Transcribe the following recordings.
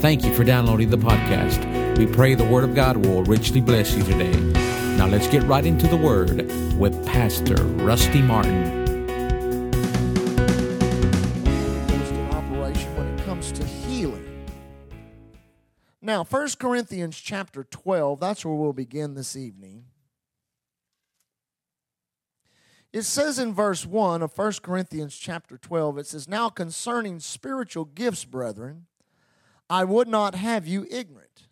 Thank you for downloading the podcast. We pray the Word of God will richly bless you today. Now let's get right into the Word with Pastor Rusty Martin. operation when it comes to healing. Now, 1 Corinthians chapter 12, that's where we'll begin this evening. It says in verse 1 of 1 Corinthians chapter 12, it says, Now concerning spiritual gifts, brethren, I would not have you ignorant.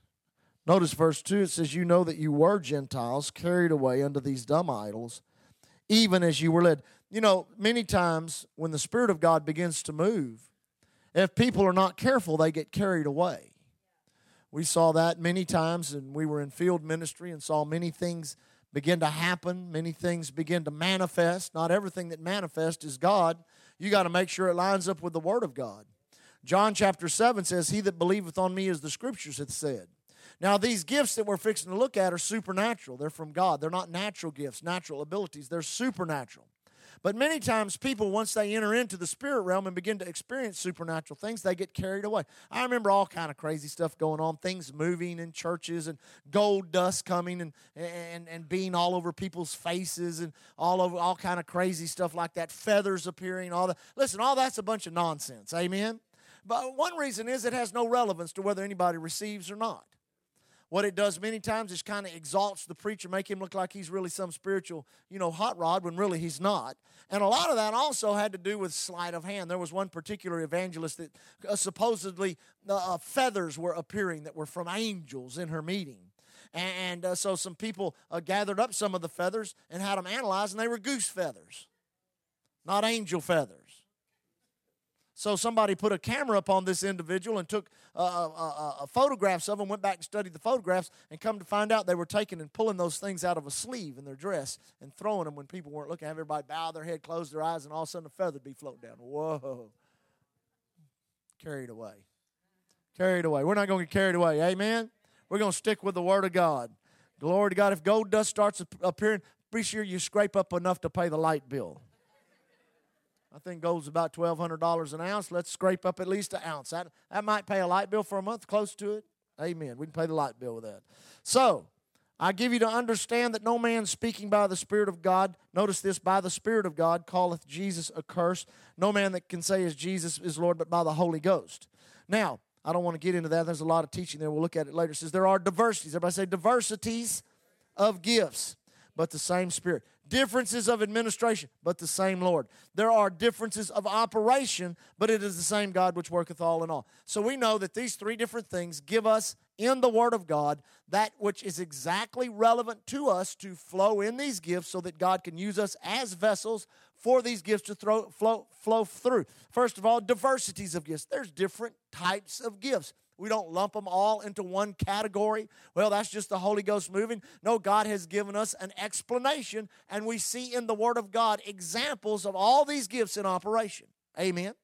Notice verse 2, it says, You know that you were Gentiles carried away unto these dumb idols, even as you were led. You know, many times when the Spirit of God begins to move, if people are not careful, they get carried away. We saw that many times, and we were in field ministry and saw many things begin to happen, many things begin to manifest. Not everything that manifests is God. You got to make sure it lines up with the Word of God. John chapter 7 says, He that believeth on me, as the Scriptures hath said. Now, these gifts that we're fixing to look at are supernatural. They're from God. They're not natural gifts, natural abilities. They're supernatural. But many times, people, once they enter into the spirit realm and begin to experience supernatural things, they get carried away. I remember all kind of crazy stuff going on, things moving in churches and gold dust coming and, and, and being all over people's faces and all over all kind of crazy stuff like that, feathers appearing, all that. Listen, all that's a bunch of nonsense. Amen? But one reason is it has no relevance to whether anybody receives or not. What it does many times is kind of exalts the preacher, make him look like he's really some spiritual, you know, hot rod when really he's not. And a lot of that also had to do with sleight of hand. There was one particular evangelist that uh, supposedly uh, uh feathers were appearing that were from angels in her meeting. And uh, so some people uh, gathered up some of the feathers and had them analyzed, and they were goose feathers, not angel feathers. So somebody put a camera up on this individual and took uh, uh, uh, uh, photographs of them, went back and studied the photographs, and come to find out they were taking and pulling those things out of a sleeve in their dress and throwing them when people weren't looking. Have everybody bow their head, close their eyes, and all of a sudden a feather would be floating down. Whoa. Carried away. Carried away. We're not going to get carried away. Amen? We're going to stick with the Word of God. Glory to God. If gold dust starts appearing, be sure you scrape up enough to pay the light bill. I think gold's about $1,200 an ounce. Let's scrape up at least an ounce. That, that might pay a light bill for a month, close to it. Amen. We can pay the light bill with that. So, I give you to understand that no man speaking by the Spirit of God, notice this, by the Spirit of God calleth Jesus accursed. No man that can say is Jesus is Lord, but by the Holy Ghost. Now, I don't want to get into that. There's a lot of teaching there. We'll look at it later. It says there are diversities. Everybody say diversities of gifts, but the same Spirit differences of administration, but the same Lord. There are differences of operation, but it is the same God which worketh all in all. So we know that these three different things give us in the Word of God that which is exactly relevant to us to flow in these gifts so that God can use us as vessels for these gifts to throw, flow, flow through. First of all, diversities of gifts. There's different types of gifts. We don't lump them all into one category. Well, that's just the Holy Ghost moving. No, God has given us an explanation, and we see in the Word of God examples of all these gifts in operation. Amen.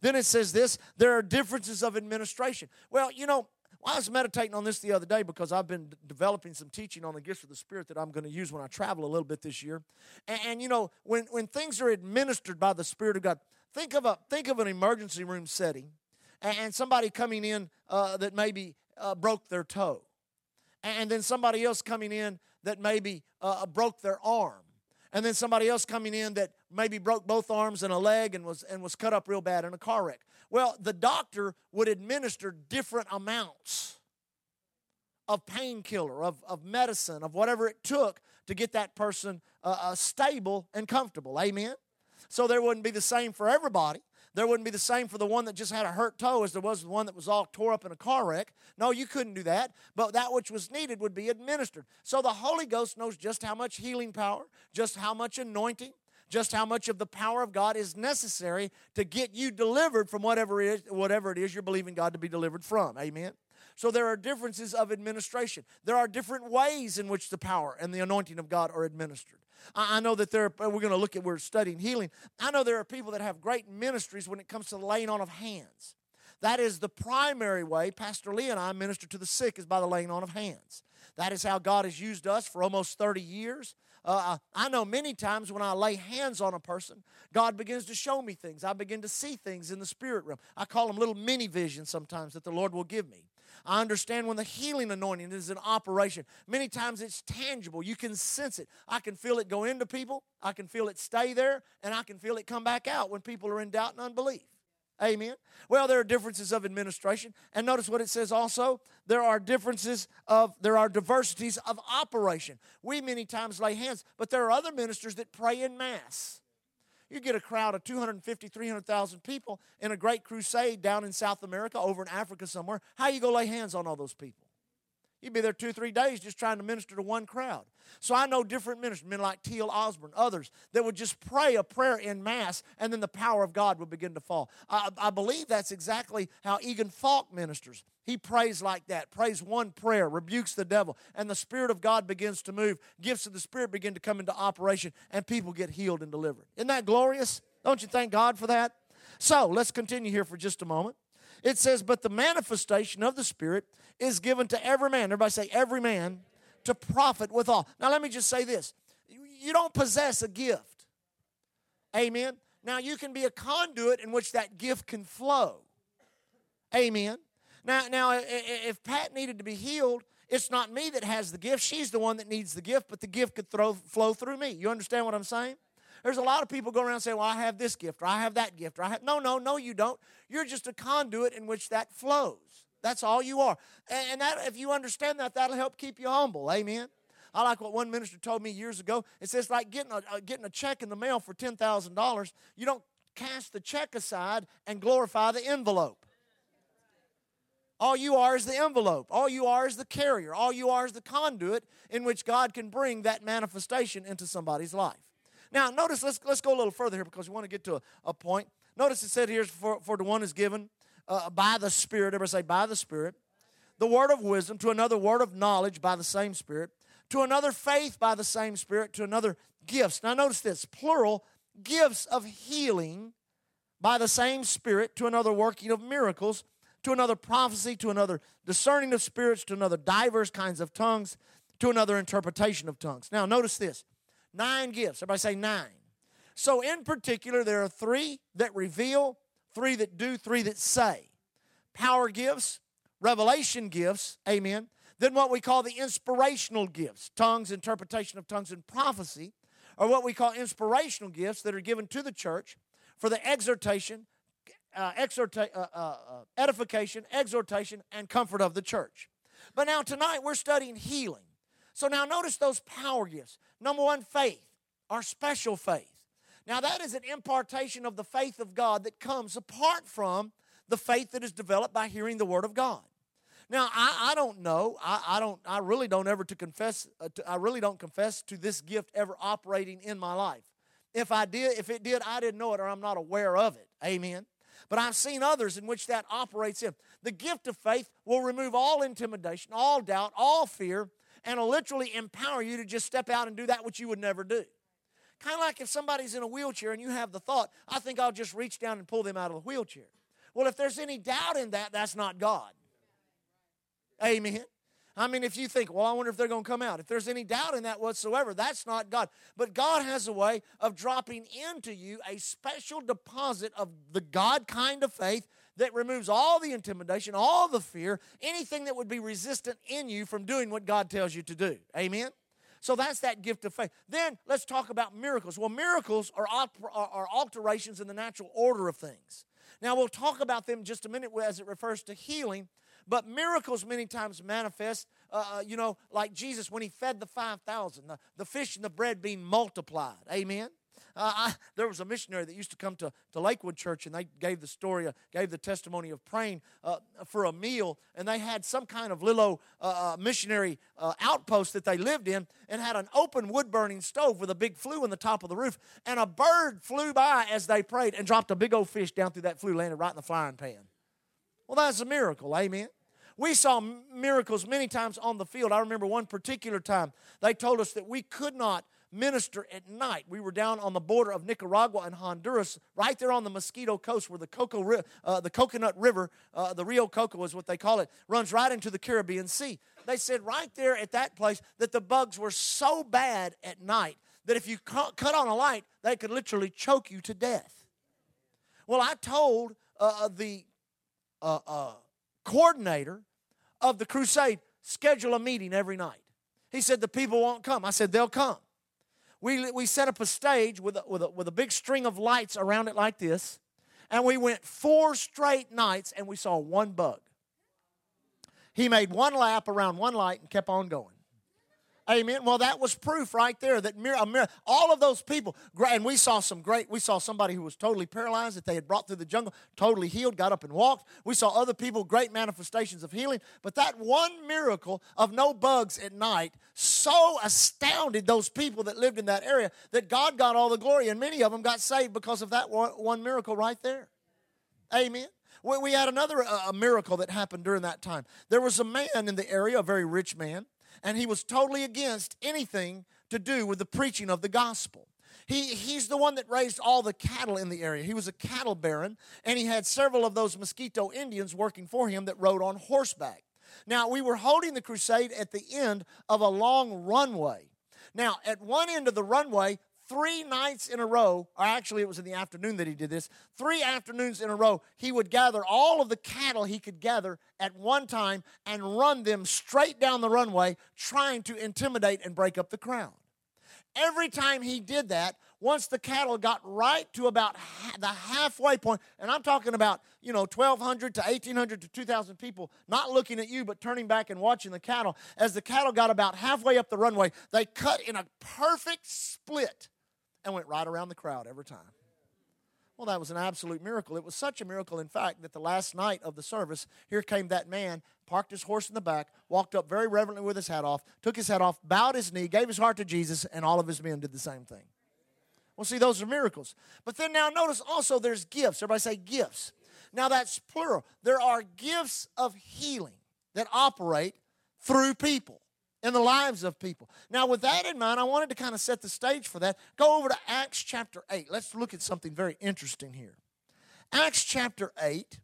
Then it says this there are differences of administration. Well, you know, I was meditating on this the other day because I've been developing some teaching on the gifts of the Spirit that I'm going to use when I travel a little bit this year. And, and, you know, when, when things are administered by the Spirit of God, think of a think of an emergency room setting and somebody coming in uh, that maybe uh, broke their toe, and then somebody else coming in that maybe uh, broke their arm, and then somebody else coming in that maybe broke both arms and a leg and was and was cut up real bad in a car wreck. Well, the doctor would administer different amounts of painkiller, of, of medicine, of whatever it took to get that person uh, uh, stable and comfortable. Amen? So there wouldn't be the same for everybody. There wouldn't be the same for the one that just had a hurt toe as there was the one that was all tore up in a car wreck. No, you couldn't do that. But that which was needed would be administered. So the Holy Ghost knows just how much healing power, just how much anointing, just how much of the power of God is necessary to get you delivered from whatever it is, whatever it is you're believing God to be delivered from. Amen. So there are differences of administration. There are different ways in which the power and the anointing of God are administered. I know that there are, we're going to look at, we're studying healing. I know there are people that have great ministries when it comes to the laying on of hands. That is the primary way Pastor Lee and I minister to the sick is by the laying on of hands. That is how God has used us for almost 30 years. Uh, I know many times when I lay hands on a person, God begins to show me things. I begin to see things in the spirit realm. I call them little mini visions sometimes that the Lord will give me. I understand when the healing anointing is in operation. Many times it's tangible. You can sense it. I can feel it go into people, I can feel it stay there, and I can feel it come back out when people are in doubt and unbelief. Amen. Well, there are differences of administration. And notice what it says also there are differences of, there are diversities of operation. We many times lay hands, but there are other ministers that pray in mass. You get a crowd of 250, 300,000 people in a great crusade down in South America, over in Africa somewhere. How you going to lay hands on all those people? You'd be there two, three days just trying to minister to one crowd. So I know different ministers, men like T.L. Osborn, others, that would just pray a prayer in mass and then the power of God would begin to fall. I, I believe that's exactly how Egan Falk ministers. He prays like that, prays one prayer, rebukes the devil, and the Spirit of God begins to move. Gifts of the Spirit begin to come into operation, and people get healed and delivered. Isn't that glorious? Don't you thank God for that? So let's continue here for just a moment. It says, But the manifestation of the Spirit is given to every man. Everybody say, every man to profit withal. Now, let me just say this you don't possess a gift. Amen. Now, you can be a conduit in which that gift can flow. Amen. Now, now, if Pat needed to be healed, it's not me that has the gift. She's the one that needs the gift, but the gift could throw, flow through me. You understand what I'm saying? There's a lot of people go around saying, Well, I have this gift, or I have that gift, or I have. No, no, no, you don't. You're just a conduit in which that flows. That's all you are. And that, if you understand that, that'll help keep you humble. Amen. I like what one minister told me years ago. It says, like getting a, uh, getting a check in the mail for $10,000, you don't cast the check aside and glorify the envelope. All you are is the envelope. All you are is the carrier. All you are is the conduit in which God can bring that manifestation into somebody's life. Now, notice, let's, let's go a little further here because we want to get to a, a point. Notice it said here, for, for the one is given uh, by the Spirit. Everybody say, by the Spirit. The word of wisdom, to another word of knowledge by the same Spirit, to another faith by the same Spirit, to another gifts. Now, notice this plural gifts of healing by the same Spirit, to another working of miracles, to another prophecy, to another discerning of spirits, to another diverse kinds of tongues, to another interpretation of tongues. Now, notice this nine gifts. Everybody say nine. So, in particular, there are three that reveal, three that do, three that say. Power gifts, revelation gifts, amen. Then what we call the inspirational gifts, tongues, interpretation of tongues, and prophecy, are what we call inspirational gifts that are given to the church for the exhortation, uh, exhorta- uh, uh, uh, edification, exhortation, and comfort of the church. But now tonight we're studying healing. So now notice those power gifts. Number one, faith, our special faith. Now, that is an impartation of the faith of God that comes apart from the faith that is developed by hearing the Word of God. Now, I, I don't know. I, I, don't. I really don't ever to confess. Uh, to, I really don't confess to this gift ever operating in my life. If I did, if it did, I didn't know it, or I'm not aware of it. Amen. But I've seen others in which that operates in. The gift of faith will remove all intimidation, all doubt, all fear, and will literally empower you to just step out and do that which you would never do. Kind of like if somebody's in a wheelchair and you have the thought, I think I'll just reach down and pull them out of the wheelchair. Well, if there's any doubt in that, that's not God. Amen. I mean, if you think, well, I wonder if they're going to come out. If there's any doubt in that whatsoever, that's not God. But God has a way of dropping into you a special deposit of the God kind of faith that removes all the intimidation, all the fear, anything that would be resistant in you from doing what God tells you to do. Amen? So that's that gift of faith. Then let's talk about miracles. Well, miracles are, are alterations in the natural order of things. Now, we'll talk about them just a minute as it refers to healing, but miracles many times manifest, uh, uh you know, like Jesus when he fed the 5,000, the, the fish and the bread being multiplied. Amen? Uh, I, there was a missionary that used to come to, to Lakewood Church, and they gave the story, uh, gave the testimony of praying uh, for a meal, and they had some kind of little uh, uh, missionary uh, outpost that they lived in, and had an open wood burning stove with a big flue on the top of the roof, and a bird flew by as they prayed and dropped a big old fish down through that flue, landed right in the frying pan. Well, that's a miracle, amen. We saw miracles many times on the field. I remember one particular time they told us that we could not minister at night. We were down on the border of Nicaragua and Honduras, right there on the Mosquito Coast, where the Coco, uh, the Coconut River, uh, the Rio Coco is what they call it, runs right into the Caribbean Sea. They said right there at that place that the bugs were so bad at night that if you cut on a light, they could literally choke you to death. Well, I told uh, uh, the uh, uh, coordinator of the crusade, schedule a meeting every night. He said, The people won't come. I said, They'll come. We, we set up a stage with a, with, a, with a big string of lights around it like this, and we went four straight nights and we saw one bug. He made one lap around one light and kept on going. Amen. Well, that was proof right there that mir- mir- all of those people, and we saw some great, we saw somebody who was totally paralyzed that they had brought through the jungle, totally healed, got up and walked. We saw other people, great manifestations of healing. But that one miracle of no bugs at night so astounded those people that lived in that area that God got all the glory, and many of them got saved because of that one, miracle right there. Amen. We, had another uh, miracle that happened during that time. There was a man in the area, a very rich man and he was totally against anything to do with the preaching of the gospel. He, he's the one that raised all the cattle in the area. He was a cattle baron, and he had several of those Mosquito Indians working for him that rode on horseback. Now, we were holding the crusade at the end of a long runway. Now, at one end of the runway, three nights in a row, or actually it was in the afternoon that he did this, three afternoons in a row, he would gather all of the cattle he could gather at one time and run them straight down the runway, trying to intimidate and break up the crowd. Every time he did that, once the cattle got right to about the halfway point, and I'm talking about, you know, 1,200 to 1,800 to 2,000 people not looking at you but turning back and watching the cattle, as the cattle got about halfway up the runway, they cut in a perfect split and went right around the crowd every time. Well, that was an absolute miracle. It was such a miracle, in fact, that the last night of the service, here came that man, parked his horse in the back, walked up very reverently with his hat off, took his hat off, bowed his knee, gave his heart to Jesus, and all of his men did the same thing. Well, see, those are miracles. But then now notice also there's gifts. Everybody say gifts. Now that's plural. There are gifts of healing that operate through people in the lives of people. Now, with that in mind, I wanted to kind of set the stage for that. Go over to Acts chapter 8. Let's look at something very interesting here. Acts chapter 8.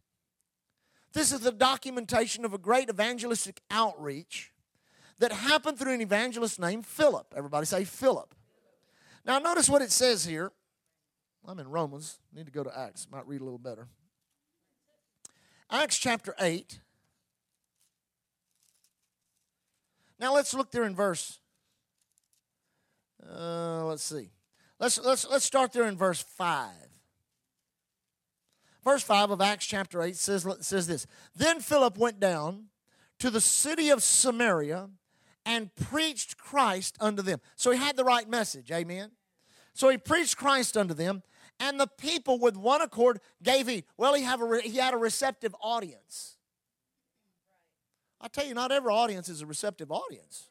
This is the documentation of a great evangelistic outreach that happened through an evangelist named Philip. Everybody say Philip. Now, notice what it says here. I'm in Romans. Need to go to Acts. Might read a little better. Acts chapter 8. Now let's look there in verse. Uh, let's see. Let's let's let's start there in verse five. Verse five of Acts chapter eight says says this. Then Philip went down to the city of Samaria and preached Christ unto them. So he had the right message. Amen. So he preached Christ unto them, and the people with one accord gave heed. Well, he, have a, he had a receptive audience. I tell you, not every audience is a receptive audience.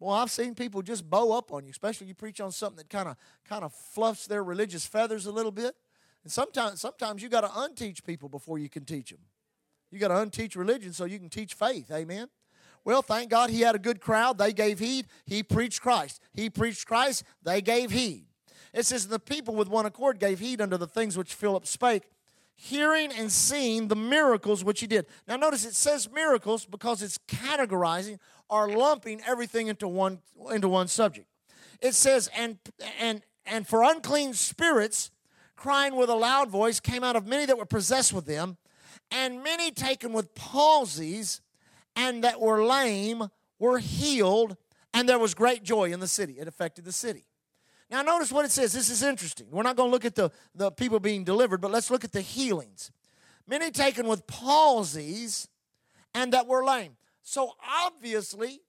Well, I've seen people just bow up on you, especially you preach on something that kind of kind of fluffs their religious feathers a little bit. And sometimes sometimes you got to unteach people before you can teach them. You got to unteach religion so you can teach faith. Amen. Well, thank God he had a good crowd. They gave heed. He preached Christ. He preached Christ. They gave heed. It says, The people with one accord gave heed unto the things which Philip spake, hearing and seeing the miracles which he did. Now, notice it says miracles because it's categorizing or lumping everything into one into one subject. It says, and and and for unclean spirits, crying with a loud voice, came out of many that were possessed with them, and many taken with palsies, and that were lame were healed, and there was great joy in the city. It affected the city. Now, notice what it says. This is interesting. We're not going to look at the, the people being delivered, but let's look at the healings. Many taken with palsies and that were lame. So, obviously,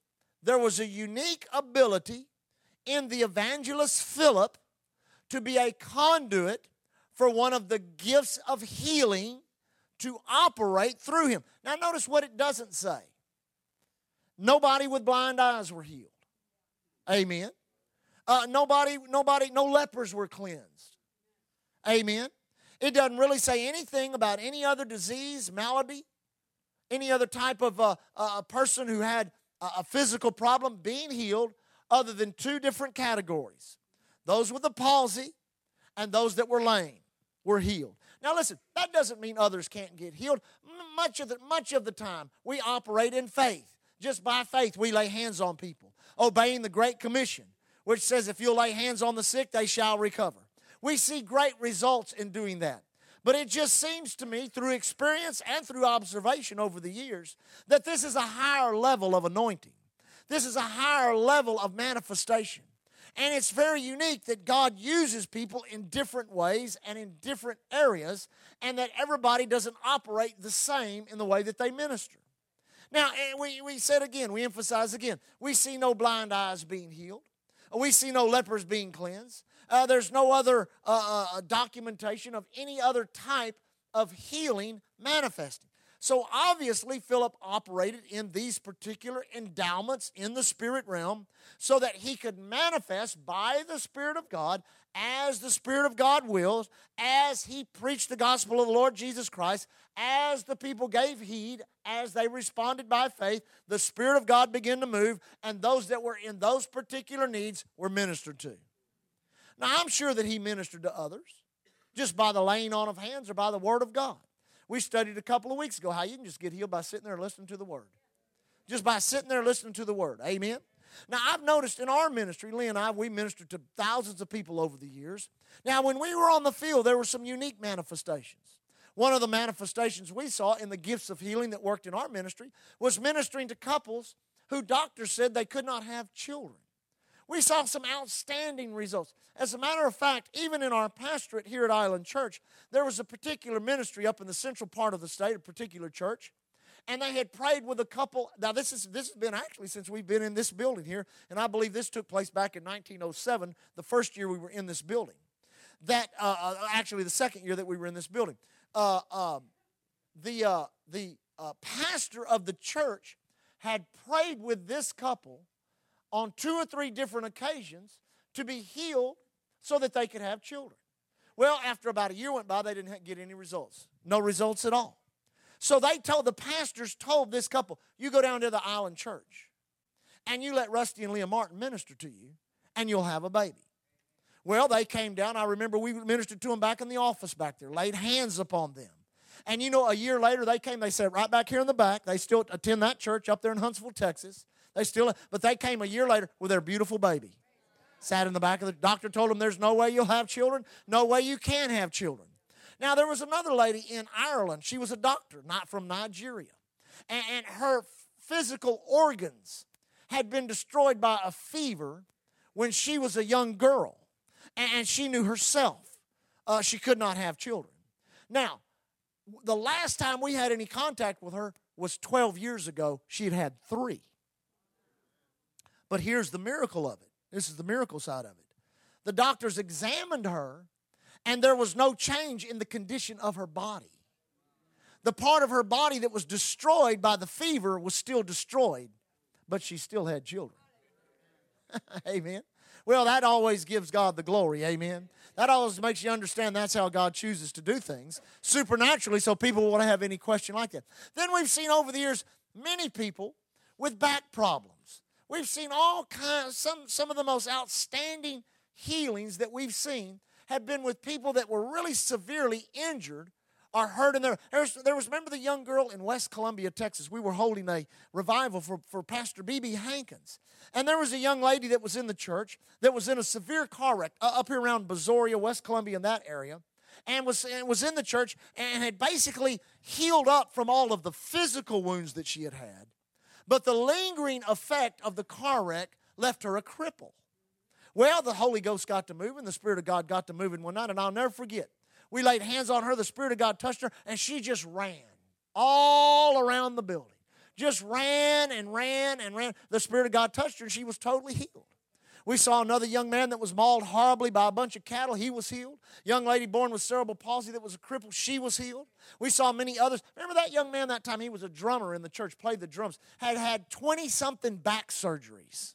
there was a unique ability in the evangelist Philip to be a conduit for one of the gifts of healing to operate through him. Now, notice what it doesn't say. Nobody with blind eyes were healed. Amen. Uh, nobody, nobody, no lepers were cleansed. Amen. It doesn't really say anything about any other disease, malady, any other type of uh, a person who had a physical problem being healed, other than two different categories: those with the palsy and those that were lame were healed. Now, listen, that doesn't mean others can't get healed. Much of the much of the time, we operate in faith. Just by faith, we lay hands on people, obeying the Great Commission which says, If you'll lay hands on the sick, they shall recover. We see great results in doing that. But it just seems to me, through experience and through observation over the years, that this is a higher level of anointing. This is a higher level of manifestation. And it's very unique that God uses people in different ways and in different areas, and that everybody doesn't operate the same in the way that they minister. Now, eh, we, we said again, we emphasize again, we see no blind eyes being healed, we see no lepers being cleansed, uh, there's no other uh, uh, documentation of any other type of healing manifesting. So obviously, Philip operated in these particular endowments in the spirit realm so that he could manifest by the Spirit of God as the Spirit of God wills, as he preached the gospel of the Lord Jesus Christ, as the people gave heed, as they responded by faith, the Spirit of God began to move, and those that were in those particular needs were ministered to. Now, I'm sure that he ministered to others just by the laying on of hands or by the word of God. We studied a couple of weeks ago how you can just get healed by sitting there and listening to the word. Just by sitting there listening to the word. Amen. Now, I've noticed in our ministry, Lee and I, we ministered to thousands of people over the years. Now, when we were on the field, there were some unique manifestations. One of the manifestations we saw in the gifts of healing that worked in our ministry was ministering to couples who doctors said they could not have children. We saw some outstanding results. As a matter of fact, even in our pastorate here at Island Church, there was a particular ministry up in the central part of the state, a particular church, and they had prayed with a couple. Now, this, is, this has been actually since we've been in this building here, and I believe this took place back in 1907, the first year we were in this building. That, uh, uh, actually, the second year that we were in this building. Uh, um, the uh, the uh, pastor of the church had prayed with this couple on two or three different occasions to be healed so that they could have children. Well, after about a year went by, they didn't get any results. No results at all. So they told, the pastors told this couple, you go down to the island church and you let Rusty and Leah Martin minister to you and you'll have a baby. Well, they came down. I remember we ministered to them back in the office back there, laid hands upon them. And you know, a year later, they came, they said, right back here in the back, they still attend that church up there in Huntsville, Texas. They still, but they came a year later with their beautiful baby. Sat in the back of the doctor, told them there's no way you'll have children, no way you can have children. Now, there was another lady in Ireland. She was a doctor, not from Nigeria. And, and her physical organs had been destroyed by a fever when she was a young girl. And she knew herself uh, she could not have children. Now, the last time we had any contact with her was 12 years ago. She had had three. But here's the miracle of it this is the miracle side of it. The doctors examined her, and there was no change in the condition of her body. The part of her body that was destroyed by the fever was still destroyed, but she still had children. Amen. Well, that always gives God the glory. Amen. That always makes you understand that's how God chooses to do things supernaturally, so people won't have any question like that. Then we've seen over the years many people with back problems. We've seen all kinds, some, some of the most outstanding healings that we've seen have been with people that were really severely injured or hurt in their. There was, remember the young girl in West Columbia, Texas? We were holding a revival for, for Pastor B.B. Hankins. And there was a young lady that was in the church that was in a severe car wreck uh, up here around Brazoria, West Columbia, in that area. And was, and was in the church and had basically healed up from all of the physical wounds that she had had but the lingering effect of the car wreck left her a cripple. Well, the Holy Ghost got to moving, the Spirit of God got to moving one night, and I'll never forget. We laid hands on her, the Spirit of God touched her, and she just ran all around the building. Just ran and ran and ran. The Spirit of God touched her, and she was totally healed. We saw another young man that was mauled horribly by a bunch of cattle. He was healed. Young lady born with cerebral palsy that was a cripple. She was healed. We saw many others. Remember that young man that time? He was a drummer in the church, played the drums, had had 20 something back surgeries.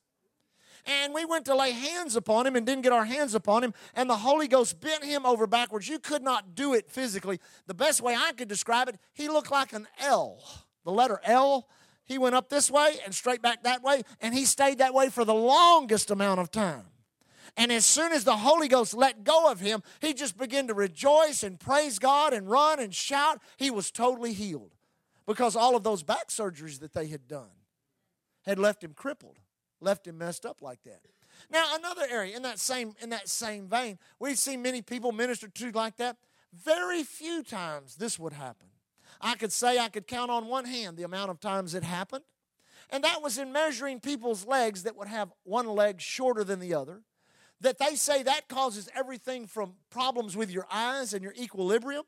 And we went to lay hands upon him and didn't get our hands upon him. And the Holy Ghost bent him over backwards. You could not do it physically. The best way I could describe it, he looked like an L. The letter L he went up this way and straight back that way, and he stayed that way for the longest amount of time. And as soon as the Holy Ghost let go of him, he just began to rejoice and praise God and run and shout. He was totally healed because all of those back surgeries that they had done had left him crippled, left him messed up like that. Now, another area in that same in that same vein, we've seen many people minister to like that. Very few times this would happen. I could say I could count on one hand the amount of times it happened. And that was in measuring people's legs that would have one leg shorter than the other. That they say that causes everything from problems with your eyes and your equilibrium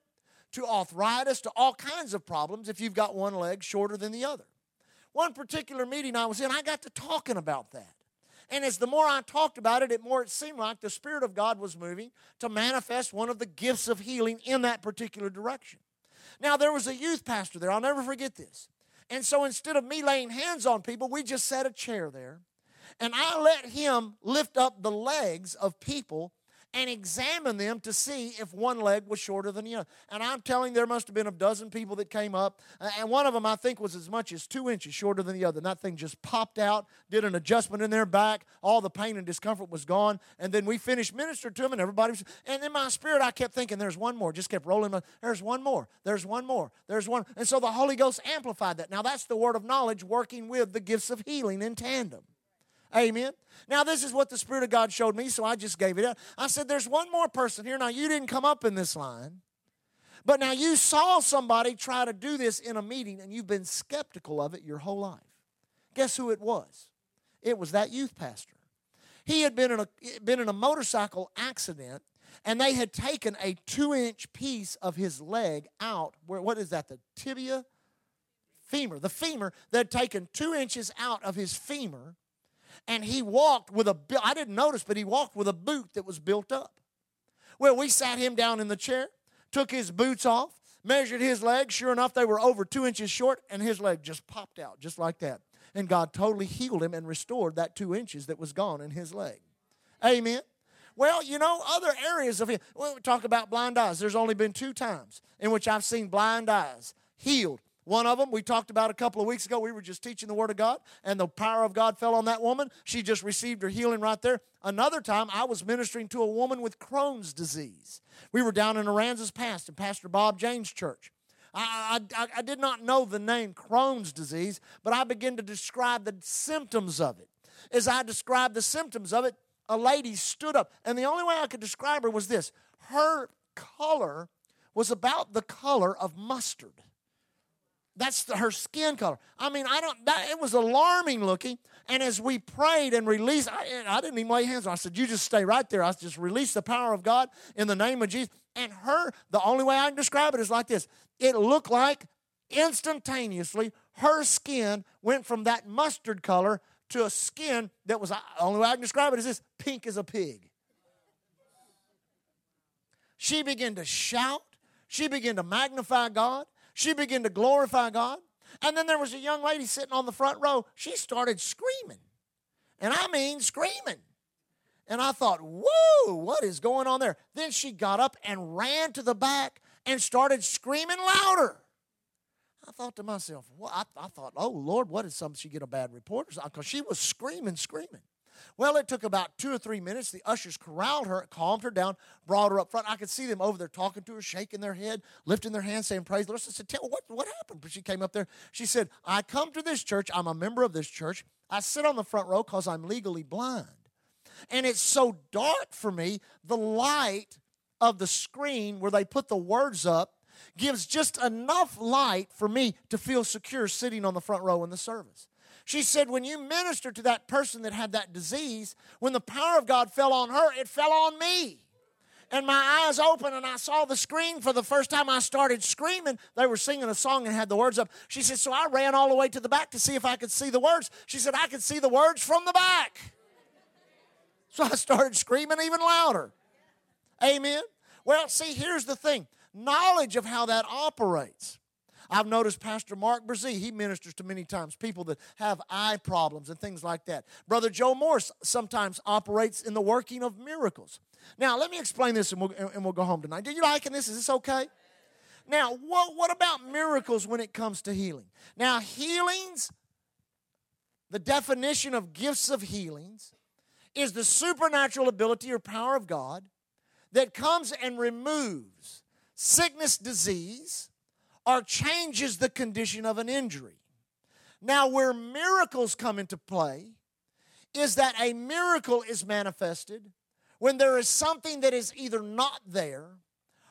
to arthritis to all kinds of problems if you've got one leg shorter than the other. One particular meeting I was in, I got to talking about that. And as the more I talked about it, it more it seemed like the Spirit of God was moving to manifest one of the gifts of healing in that particular direction. Now, there was a youth pastor there. I'll never forget this. And so instead of me laying hands on people, we just set a chair there. And I let him lift up the legs of people and examine them to see if one leg was shorter than the other. And I'm telling there must have been a dozen people that came up, and one of them I think was as much as two inches shorter than the other. And that thing just popped out, did an adjustment in their back, all the pain and discomfort was gone, and then we finished ministering to them, and everybody was. And in my spirit, I kept thinking, "There's one more." Just kept rolling. There's one more. There's one more. There's one. And so the Holy Ghost amplified that. Now that's the word of knowledge working with the gifts of healing in tandem. Amen. Now, this is what the Spirit of God showed me, so I just gave it up. I said, There's one more person here. Now, you didn't come up in this line, but now you saw somebody try to do this in a meeting and you've been skeptical of it your whole life. Guess who it was? It was that youth pastor. He had been in a, been in a motorcycle accident and they had taken a two inch piece of his leg out. Where, what is that? The tibia? Femur. The femur. They'd taken two inches out of his femur and he walked with a I didn't notice, but he walked with a boot that was built up. Well, we sat him down in the chair, took his boots off, measured his legs. Sure enough, they were over two inches short, and his leg just popped out just like that. And God totally healed him and restored that two inches that was gone in his leg. Amen. Well, you know, other areas of it. Well, we talk about blind eyes. There's only been two times in which I've seen blind eyes healed one of them we talked about a couple of weeks ago. We were just teaching the Word of God, and the power of God fell on that woman. She just received her healing right there. Another time, I was ministering to a woman with Crohn's disease. We were down in Aransas Pass in Pastor Bob James' church. I, I, I did not know the name Crohn's disease, but I began to describe the symptoms of it. As I described the symptoms of it, a lady stood up, and the only way I could describe her was this her color was about the color of mustard. That's the, her skin color. I mean, I don't. That, it was alarming looking. And as we prayed and released, I, I didn't even lay hands on. I said, "You just stay right there." I just released the power of God in the name of Jesus. And her, the only way I can describe it is like this: It looked like instantaneously her skin went from that mustard color to a skin that was. The only way I can describe it is this: pink as a pig. She began to shout. She began to magnify God. She began to glorify God. And then there was a young lady sitting on the front row. She started screaming. And I mean screaming. And I thought, whoa, what is going on there? Then she got up and ran to the back and started screaming louder. I thought to myself, well, I, I thought, oh Lord, what is did some she get a bad report? Because she was screaming, screaming. Well, it took about two or three minutes. The ushers corralled her, calmed her down, brought her up front. I could see them over there talking to her, shaking their head, lifting their hands, saying, Praise the Lord. I said, Tell what, what happened? But she came up there. She said, I come to this church. I'm a member of this church. I sit on the front row because I'm legally blind. And it's so dark for me, the light of the screen where they put the words up gives just enough light for me to feel secure sitting on the front row in the service. She said, when you ministered to that person that had that disease, when the power of God fell on her, it fell on me. And my eyes opened and I saw the screen for the first time. I started screaming. They were singing a song and had the words up. She said, So I ran all the way to the back to see if I could see the words. She said, I could see the words from the back. So I started screaming even louder. Amen. Well, see, here's the thing knowledge of how that operates I've noticed Pastor Mark Brazee, he ministers to many times people that have eye problems and things like that. Brother Joe Morse sometimes operates in the working of miracles. Now, let me explain this and we'll, and we'll go home tonight. Do you liking this? Is this okay? Now, what, what about miracles when it comes to healing? Now, healings, the definition of gifts of healings, is the supernatural ability or power of God that comes and removes sickness, disease, or changes the condition of an injury. Now, where miracles come into play is that a miracle is manifested when there is something that is either not there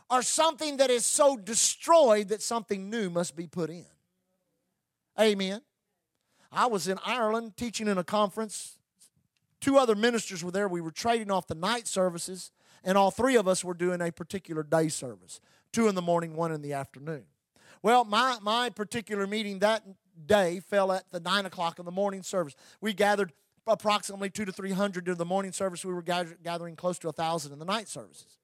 or something that is so destroyed that something new must be put in. Amen. I was in Ireland teaching in a conference. Two other ministers were there. We were trading off the night services, and all three of us were doing a particular day service two in the morning, one in the afternoon. Well, my, my particular meeting that day fell at the nine o'clock in the morning service. We gathered approximately two to three hundred in the morning service. We were gathering close to a thousand in the night services.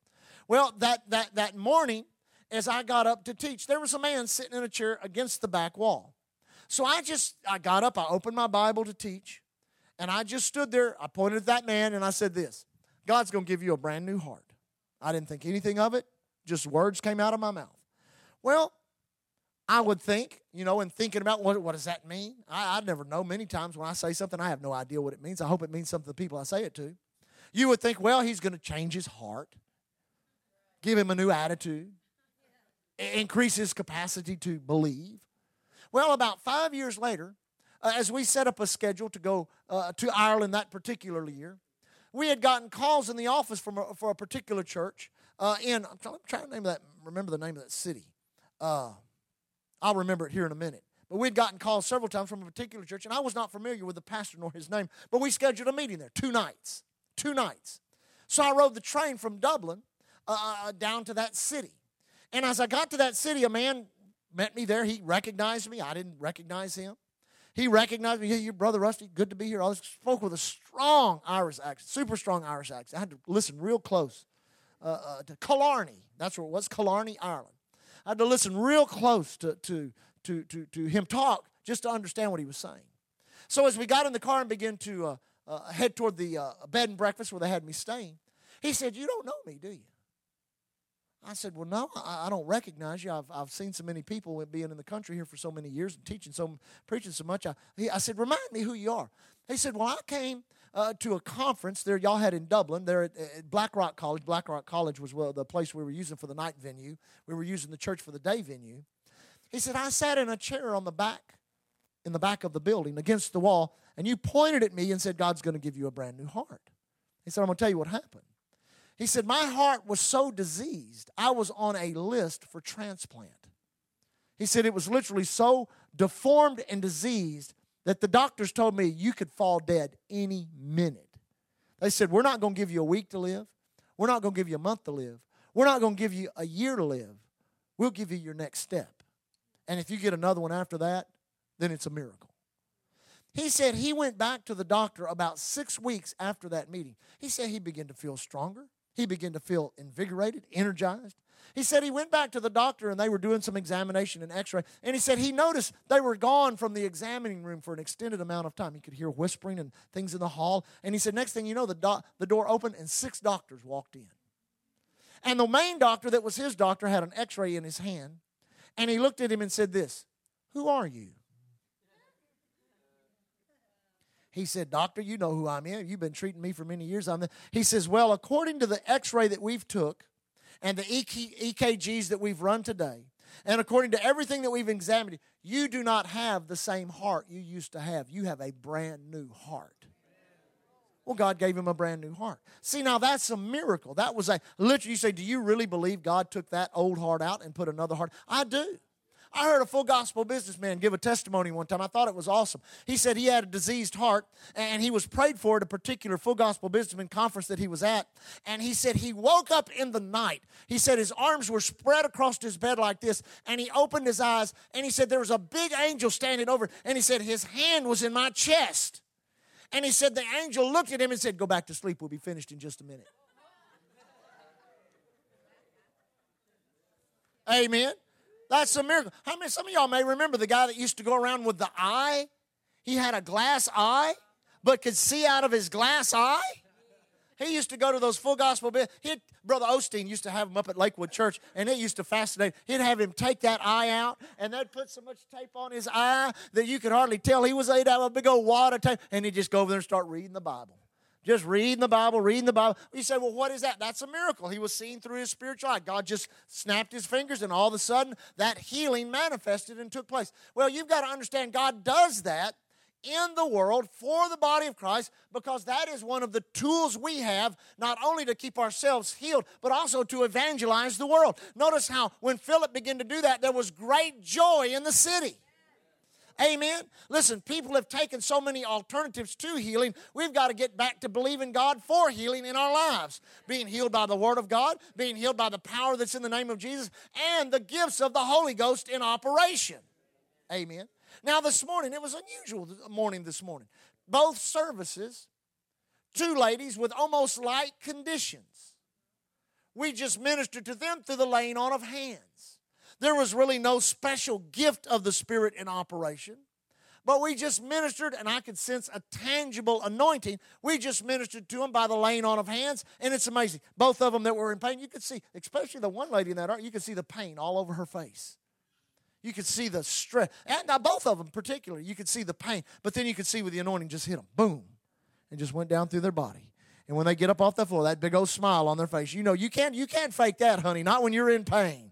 Well, that, that, that morning, as I got up to teach, there was a man sitting in a chair against the back wall. So I just, I got up, I opened my Bible to teach, and I just stood there. I pointed at that man and I said this God's going to give you a brand new heart. I didn't think anything of it, just words came out of my mouth. Well, I would think, you know, and thinking about what, what does that mean? I, I never know. Many times when I say something, I have no idea what it means. I hope it means something to the people I say it to. You would think, well, he's going to change his heart, give him a new attitude, increase his capacity to believe. Well, about five years later, uh, as we set up a schedule to go uh, to Ireland that particular year, we had gotten calls in the office from a, for a particular church uh, in, I'm trying to name that, remember the name of that city. Uh, I'll remember it here in a minute. But we'd gotten calls several times from a particular church, and I was not familiar with the pastor nor his name, but we scheduled a meeting there, two nights. Two nights. So I rode the train from Dublin uh, uh, uh, down to that city. And as I got to that city, a man met me there. He recognized me. I didn't recognize him. He recognized me. Your brother Rusty, good to be here. I spoke with a strong Irish accent, super strong Irish accent. I had to listen real close uh, uh, to Killarney. That's where it was, Killarney, Ireland. I had to listen real close to, to, to, to, to him talk just to understand what he was saying. So as we got in the car and began to uh, uh, head toward the uh, bed and breakfast where they had me staying, he said, You don't know me, do you? I said, Well, no, I, I don't recognize you. I've, I've seen so many people being in the country here for so many years and teaching so preaching so much. I, he, I said, Remind me who you are. He said, Well, I came uh, to a conference there y'all had in Dublin, there at, at Blackrock College. Blackrock College was well, the place we were using for the night venue. We were using the church for the day venue. He said, I sat in a chair on the back, in the back of the building against the wall, and you pointed at me and said, God's going to give you a brand new heart. He said, I'm going to tell you what happened. He said, My heart was so diseased, I was on a list for transplant. He said, It was literally so deformed and diseased that the doctors told me you could fall dead any minute. They said, We're not going to give you a week to live. We're not going to give you a month to live. We're not going to give you a year to live. We'll give you your next step. And if you get another one after that, then it's a miracle. He said he went back to the doctor about six weeks after that meeting. He said he began to feel stronger. He began to feel invigorated, energized. He said he went back to the doctor and they were doing some examination and x ray. And he said he noticed they were gone from the examining room for an extended amount of time. He could hear whispering and things in the hall. And he said, next thing you know, the, do- the door opened and six doctors walked in. And the main doctor that was his doctor had an x ray in his hand. And he looked at him and said, This, who are you? He said, Doctor, you know who I'm in. You've been treating me for many years. I'm the. He says, Well, according to the x ray that we've took, and the EKGs that we've run today, and according to everything that we've examined, you do not have the same heart you used to have. You have a brand new heart. Well, God gave him a brand new heart. See, now that's a miracle. That was a literally, you say, Do you really believe God took that old heart out and put another heart? I do. I heard a full gospel businessman give a testimony one time. I thought it was awesome. He said he had a diseased heart and he was prayed for at a particular full gospel businessman conference that he was at. And he said he woke up in the night. He said his arms were spread across his bed like this and he opened his eyes and he said there was a big angel standing over and he said his hand was in my chest. And he said the angel looked at him and said, Go back to sleep. We'll be finished in just a minute. Amen. That's a miracle. How many, some of y'all may remember the guy that used to go around with the eye? He had a glass eye, but could see out of his glass eye. He used to go to those full gospel. He'd, Brother Osteen used to have him up at Lakewood Church, and it used to fascinate. He'd have him take that eye out, and they'd put so much tape on his eye that you could hardly tell he was. He'd have a big old wad of tape, and he'd just go over there and start reading the Bible. Just reading the Bible, reading the Bible. You say, well, what is that? That's a miracle. He was seen through his spiritual eye. God just snapped his fingers, and all of a sudden, that healing manifested and took place. Well, you've got to understand God does that in the world for the body of Christ because that is one of the tools we have not only to keep ourselves healed, but also to evangelize the world. Notice how when Philip began to do that, there was great joy in the city. Amen. Listen, people have taken so many alternatives to healing. We've got to get back to believing God for healing in our lives. Being healed by the Word of God, being healed by the power that's in the name of Jesus, and the gifts of the Holy Ghost in operation. Amen. Now, this morning, it was unusual morning this morning. Both services, two ladies with almost like conditions. We just ministered to them through the laying on of hands. There was really no special gift of the Spirit in operation. But we just ministered, and I could sense a tangible anointing. We just ministered to them by the laying on of hands, and it's amazing. Both of them that were in pain, you could see, especially the one lady in that art, you could see the pain all over her face. You could see the stress. And now both of them, particularly, you could see the pain. But then you could see with the anointing just hit them, boom, and just went down through their body. And when they get up off the floor, that big old smile on their face, you know you can't you can't fake that, honey. Not when you're in pain.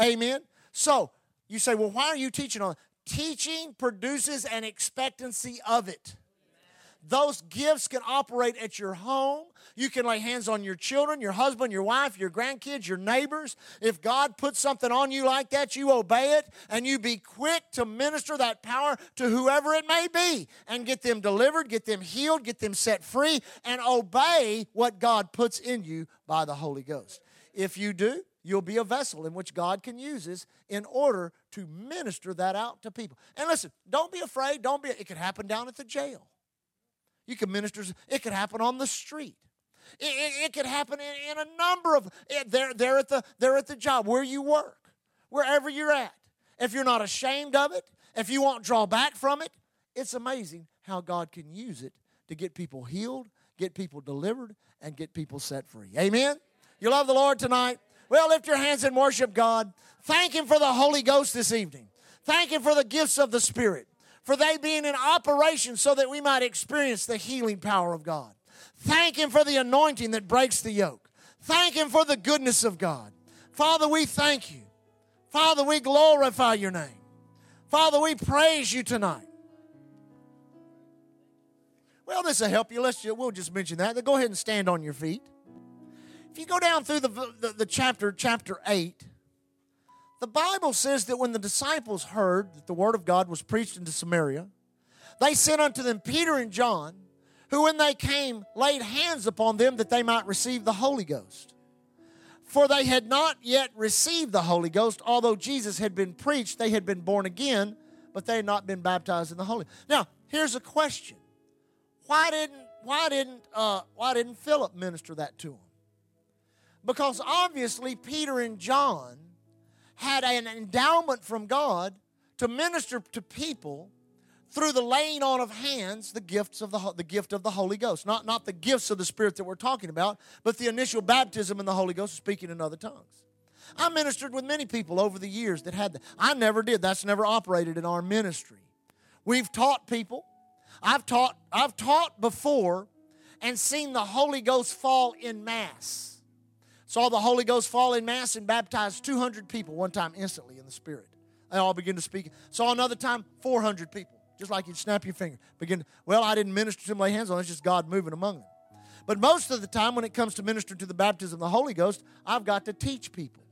Amen. So you say, well, why are you teaching on? Teaching produces an expectancy of it. Those gifts can operate at your home. You can lay hands on your children, your husband, your wife, your grandkids, your neighbors. If God puts something on you like that, you obey it and you be quick to minister that power to whoever it may be and get them delivered, get them healed, get them set free, and obey what God puts in you by the Holy Ghost. If you do, you'll be a vessel in which God can use us in order to minister that out to people. And listen, don't be afraid. Don't be. It could happen down at the jail. You can minister. It could happen on the street. It, it, it could happen in, in, a number of. Eh, it, they're, they're, at the, they're at the job where you work, wherever you're at. If you're not ashamed of it, if you won't draw back from it, it's amazing how God can use it to get people healed, get people delivered, and get people set free. Amen. You love the Lord tonight? Well, lift your hands and worship God. Thank Him for the Holy Ghost this evening. Thank Him for the gifts of the Spirit, for they being in operation so that we might experience the healing power of God. Thank Him for the anointing that breaks the yoke. Thank Him for the goodness of God. Father, we thank you. Father, we glorify your name. Father, we praise you tonight. Well, this will help you. Let's we'll just mention that. Go ahead and stand on your feet. If you go down through the, the, the, chapter, chapter 8, the Bible says that when the disciples heard that the word of God was preached into Samaria, they sent unto them Peter and John, who when they came laid hands upon them that they might receive the Holy Ghost. For they had not yet received the Holy Ghost, although Jesus had been preached, they had been born again, but they had not been baptized in the Holy. Now, here's a question: Why didn't why didn't uh, why didn't Philip minister that to them? Because obviously, Peter and John had an endowment from God to minister to people through the laying on of hands the gifts of the, the gift of the holy ghost. Not, not the gifts of the spirit that we're talking about but the initial baptism in the holy ghost speaking in other tongues. I ministered with many people over the years that had that. I never did. That's never operated in our ministry. We've taught people. I've taught i've taught before and seen the holy ghost fall in mass Saw the Holy Ghost fall in mass and baptized 200 people one time instantly in the Spirit. They all begin to speak. Saw another time 400 people, just like you'd snap your finger. Begin. Well, I didn't minister to lay hands on. It's just God moving among them. But most of the time, when it comes to ministering to the baptism of the Holy Ghost, I've got to teach people.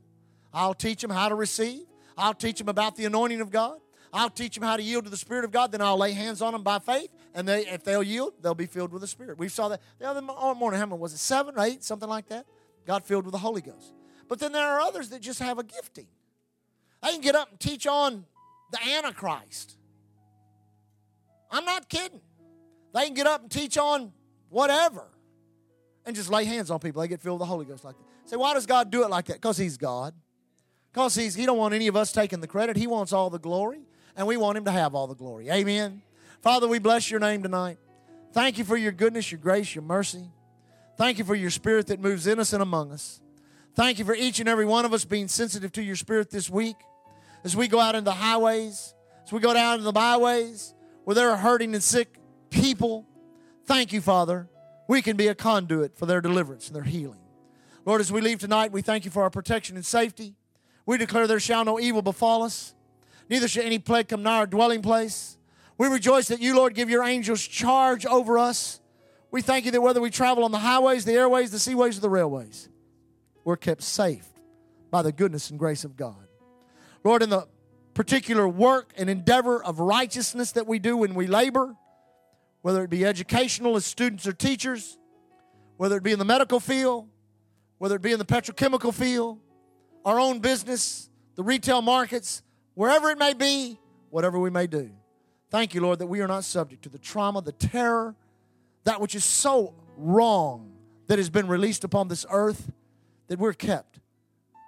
I'll teach them how to receive. I'll teach them about the anointing of God. I'll teach them how to yield to the Spirit of God. Then I'll lay hands on them by faith, and they, if they'll yield, they'll be filled with the Spirit. We saw that the other morning. How many was it? Seven eight, something like that. God filled with the Holy Ghost. But then there are others that just have a gifting. They can get up and teach on the Antichrist. I'm not kidding. They can get up and teach on whatever and just lay hands on people. They get filled with the Holy Ghost like that. Say, why does God do it like that? Because He's God. Because he's, He don't want any of us taking the credit. He wants all the glory, and we want Him to have all the glory. Amen. Father, we bless your name tonight. Thank you for your goodness, your grace, your mercy. Thank you for your spirit that moves in us and among us. Thank you for each and every one of us being sensitive to your spirit this week. As we go out in the highways, as we go down in the byways where there are hurting and sick people, thank you, Father. We can be a conduit for their deliverance and their healing. Lord, as we leave tonight, we thank you for our protection and safety. We declare there shall no evil befall us, neither shall any plague come nigh our dwelling place. We rejoice that you, Lord, give your angels charge over us. We thank you that whether we travel on the highways, the airways, the seaways, or the railways, we're kept safe by the goodness and grace of God. Lord, in the particular work and endeavor of righteousness that we do when we labor, whether it be educational as students or teachers, whether it be in the medical field, whether it be in the petrochemical field, our own business, the retail markets, wherever it may be, whatever we may do. Thank you, Lord, that we are not subject to the trauma, the terror, that which is so wrong that has been released upon this earth, that we're kept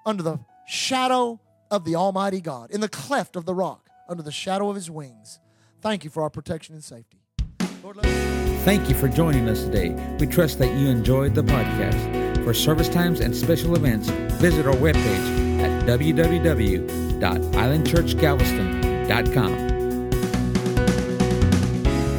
under the shadow of the Almighty God, in the cleft of the rock, under the shadow of His wings. Thank you for our protection and safety. Lord, Thank you for joining us today. We trust that you enjoyed the podcast. For service times and special events, visit our webpage at www.islandchurchgalveston.com.